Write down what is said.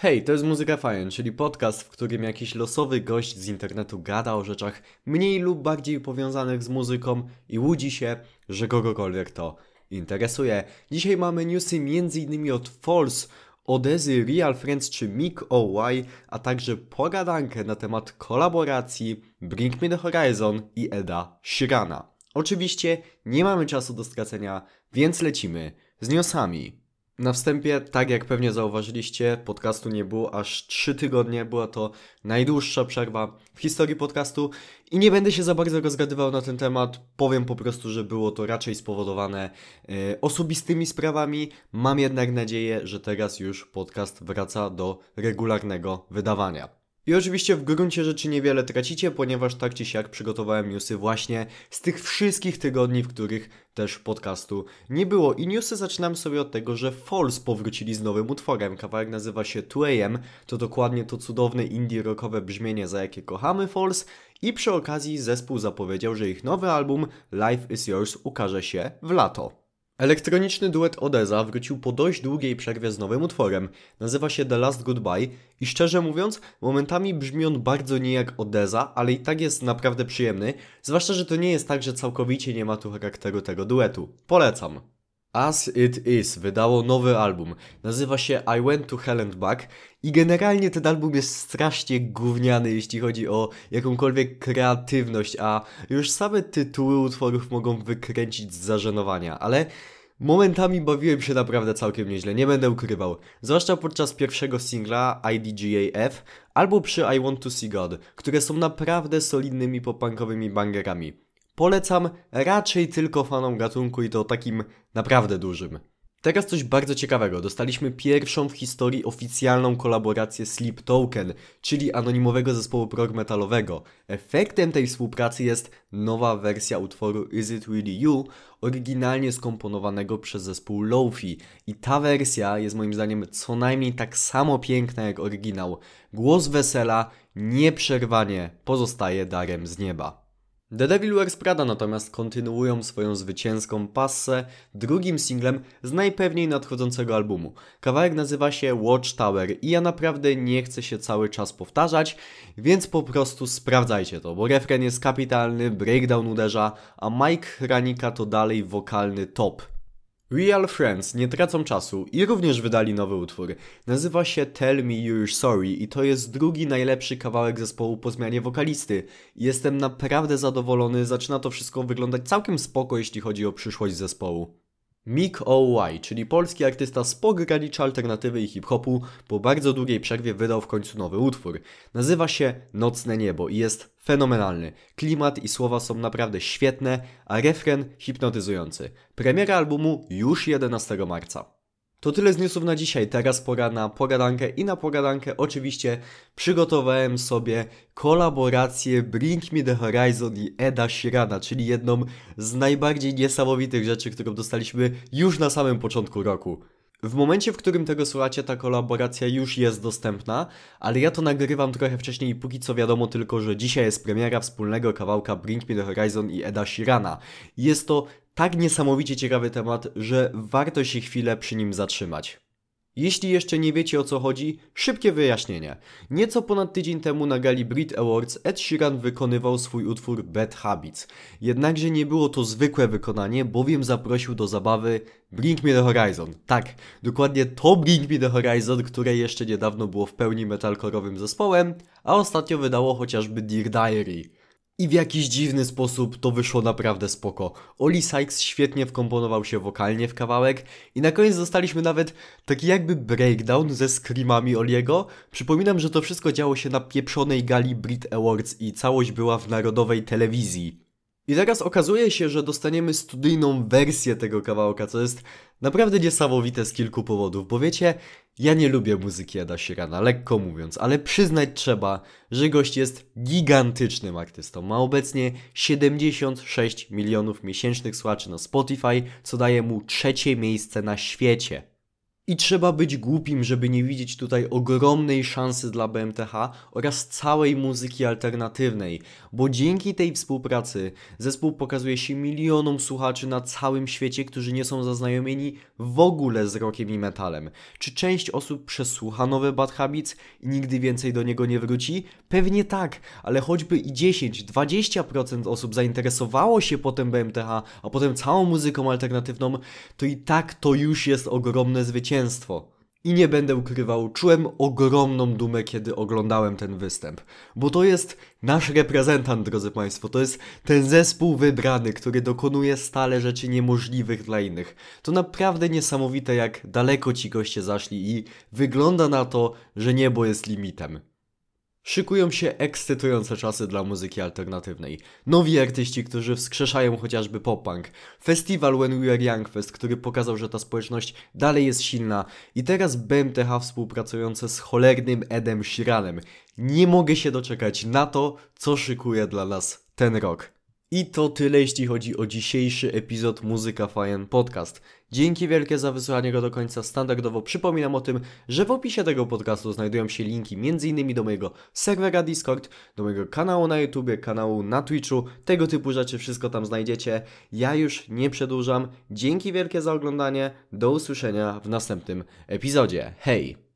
Hej, to jest Muzyka Fajn, czyli podcast, w którym jakiś losowy gość z internetu gada o rzeczach mniej lub bardziej powiązanych z muzyką i łudzi się, że kogokolwiek to interesuje. Dzisiaj mamy newsy m.in. od False, Odezy Real Friends czy Mick OY, a także pogadankę na temat kolaboracji Bring Me The Horizon i Eda Sheerana. Oczywiście nie mamy czasu do stracenia, więc lecimy z newsami. Na wstępie, tak jak pewnie zauważyliście, podcastu nie było aż 3 tygodnie. Była to najdłuższa przerwa w historii podcastu i nie będę się za bardzo rozgadywał na ten temat. Powiem po prostu, że było to raczej spowodowane e, osobistymi sprawami. Mam jednak nadzieję, że teraz już podcast wraca do regularnego wydawania. I oczywiście w gruncie rzeczy niewiele tracicie, ponieważ tak czy siak przygotowałem newsy właśnie z tych wszystkich tygodni, w których też podcastu nie było. I newsy zaczynam sobie od tego, że Falls powrócili z nowym utworem. Kawałek nazywa się 2AM, to dokładnie to cudowne indie rockowe brzmienie, za jakie kochamy Falls. I przy okazji zespół zapowiedział, że ich nowy album Life is Yours ukaże się w lato. Elektroniczny duet Odeza wrócił po dość długiej przerwie z nowym utworem. Nazywa się The Last Goodbye i szczerze mówiąc, momentami brzmi on bardzo nie jak Odeza, ale i tak jest naprawdę przyjemny, zwłaszcza, że to nie jest tak, że całkowicie nie ma tu charakteru tego duetu. Polecam. As It Is wydało nowy album. Nazywa się I Went to Hell and Back i generalnie ten album jest strasznie gówniany, jeśli chodzi o jakąkolwiek kreatywność, a już same tytuły utworów mogą wykręcić z zażenowania, ale momentami bawiłem się naprawdę całkiem nieźle, nie będę ukrywał. Zwłaszcza podczas pierwszego singla IDGAF albo przy I Want to See God, które są naprawdę solidnymi popankowymi bangerami. Polecam raczej tylko fanom gatunku i to takim naprawdę dużym. Teraz coś bardzo ciekawego. Dostaliśmy pierwszą w historii oficjalną kolaborację Sleep Token, czyli anonimowego zespołu prog metalowego. Efektem tej współpracy jest nowa wersja utworu Is It Really You, oryginalnie skomponowanego przez zespół Lofi. I ta wersja jest moim zdaniem co najmniej tak samo piękna jak oryginał. Głos wesela nieprzerwanie pozostaje darem z nieba. The Devil Wears Prada natomiast kontynuują swoją zwycięską passę drugim singlem z najpewniej nadchodzącego albumu. Kawałek nazywa się Watchtower i ja naprawdę nie chcę się cały czas powtarzać, więc po prostu sprawdzajcie to, bo refren jest kapitalny, breakdown uderza, a Mike Hranika to dalej wokalny top. Real Friends nie tracą czasu i również wydali nowy utwór. Nazywa się Tell Me You're Sorry i to jest drugi najlepszy kawałek zespołu po zmianie wokalisty. Jestem naprawdę zadowolony, zaczyna to wszystko wyglądać całkiem spoko jeśli chodzi o przyszłość zespołu. Mick O.Y., czyli polski artysta z pogranicza alternatywy i hip-hopu, po bardzo długiej przerwie wydał w końcu nowy utwór. Nazywa się Nocne Niebo i jest fenomenalny. Klimat i słowa są naprawdę świetne, a refren hipnotyzujący. Premiera albumu już 11 marca. To tyle z newsów na dzisiaj. Teraz pora na pogadankę i na pogadankę oczywiście przygotowałem sobie kolaborację Bring Me The Horizon i Eda Sheerana, czyli jedną z najbardziej niesamowitych rzeczy, którą dostaliśmy już na samym początku roku. W momencie, w którym tego słuchacie, ta kolaboracja już jest dostępna, ale ja to nagrywam trochę wcześniej i póki co wiadomo tylko, że dzisiaj jest premiera wspólnego kawałka Bring Me The Horizon i Eda Sheerana. Jest to tak niesamowicie ciekawy temat, że warto się chwilę przy nim zatrzymać. Jeśli jeszcze nie wiecie o co chodzi, szybkie wyjaśnienie. Nieco ponad tydzień temu na gali Brit Awards Ed Sheeran wykonywał swój utwór Bad Habits. Jednakże nie było to zwykłe wykonanie, bowiem zaprosił do zabawy Bring Me The Horizon. Tak, dokładnie to Bring Me The Horizon, które jeszcze niedawno było w pełni metalkorowym zespołem, a ostatnio wydało chociażby Dear Diary. I w jakiś dziwny sposób to wyszło naprawdę spoko. Oli Sykes świetnie wkomponował się wokalnie w kawałek i na koniec dostaliśmy nawet taki jakby breakdown ze screamami Oliego. Przypominam, że to wszystko działo się na pieprzonej gali Brit Awards i całość była w narodowej telewizji. I teraz okazuje się, że dostaniemy studyjną wersję tego kawałka, co jest naprawdę niesamowite z kilku powodów, bo wiecie, ja nie lubię muzyki Eda Sheerana, lekko mówiąc, ale przyznać trzeba, że gość jest gigantycznym artystą. Ma obecnie 76 milionów miesięcznych słuchaczy na Spotify, co daje mu trzecie miejsce na świecie. I trzeba być głupim, żeby nie widzieć tutaj ogromnej szansy dla BMTH oraz całej muzyki alternatywnej, bo dzięki tej współpracy zespół pokazuje się milionom słuchaczy na całym świecie, którzy nie są zaznajomieni w ogóle z rockiem i metalem. Czy część osób przesłucha nowe Bad Habits i nigdy więcej do niego nie wróci? Pewnie tak, ale choćby i 10-20% osób zainteresowało się potem BMTH, a potem całą muzyką alternatywną, to i tak to już jest ogromne zwycięstwo. I nie będę ukrywał, czułem ogromną dumę, kiedy oglądałem ten występ. Bo to jest nasz reprezentant, drodzy Państwo. To jest ten zespół wybrany, który dokonuje stale rzeczy niemożliwych dla innych. To naprawdę niesamowite, jak daleko ci goście zaszli i wygląda na to, że niebo jest limitem. Szykują się ekscytujące czasy dla muzyki alternatywnej. Nowi artyści, którzy wskrzeszają chociażby pop-punk. Festiwal When We Are Young Fest, który pokazał, że ta społeczność dalej jest silna. I teraz BMTH współpracujące z cholernym Edem Sheeranem. Nie mogę się doczekać na to, co szykuje dla nas ten rok. I to tyle, jeśli chodzi o dzisiejszy epizod Muzyka Fajen Podcast. Dzięki wielkie za wysłuchanie go do końca. Standardowo przypominam o tym, że w opisie tego podcastu znajdują się linki m.in. do mojego serwera Discord, do mojego kanału na YouTubie, kanału na Twitchu, tego typu rzeczy, wszystko tam znajdziecie. Ja już nie przedłużam. Dzięki wielkie za oglądanie. Do usłyszenia w następnym epizodzie. Hej!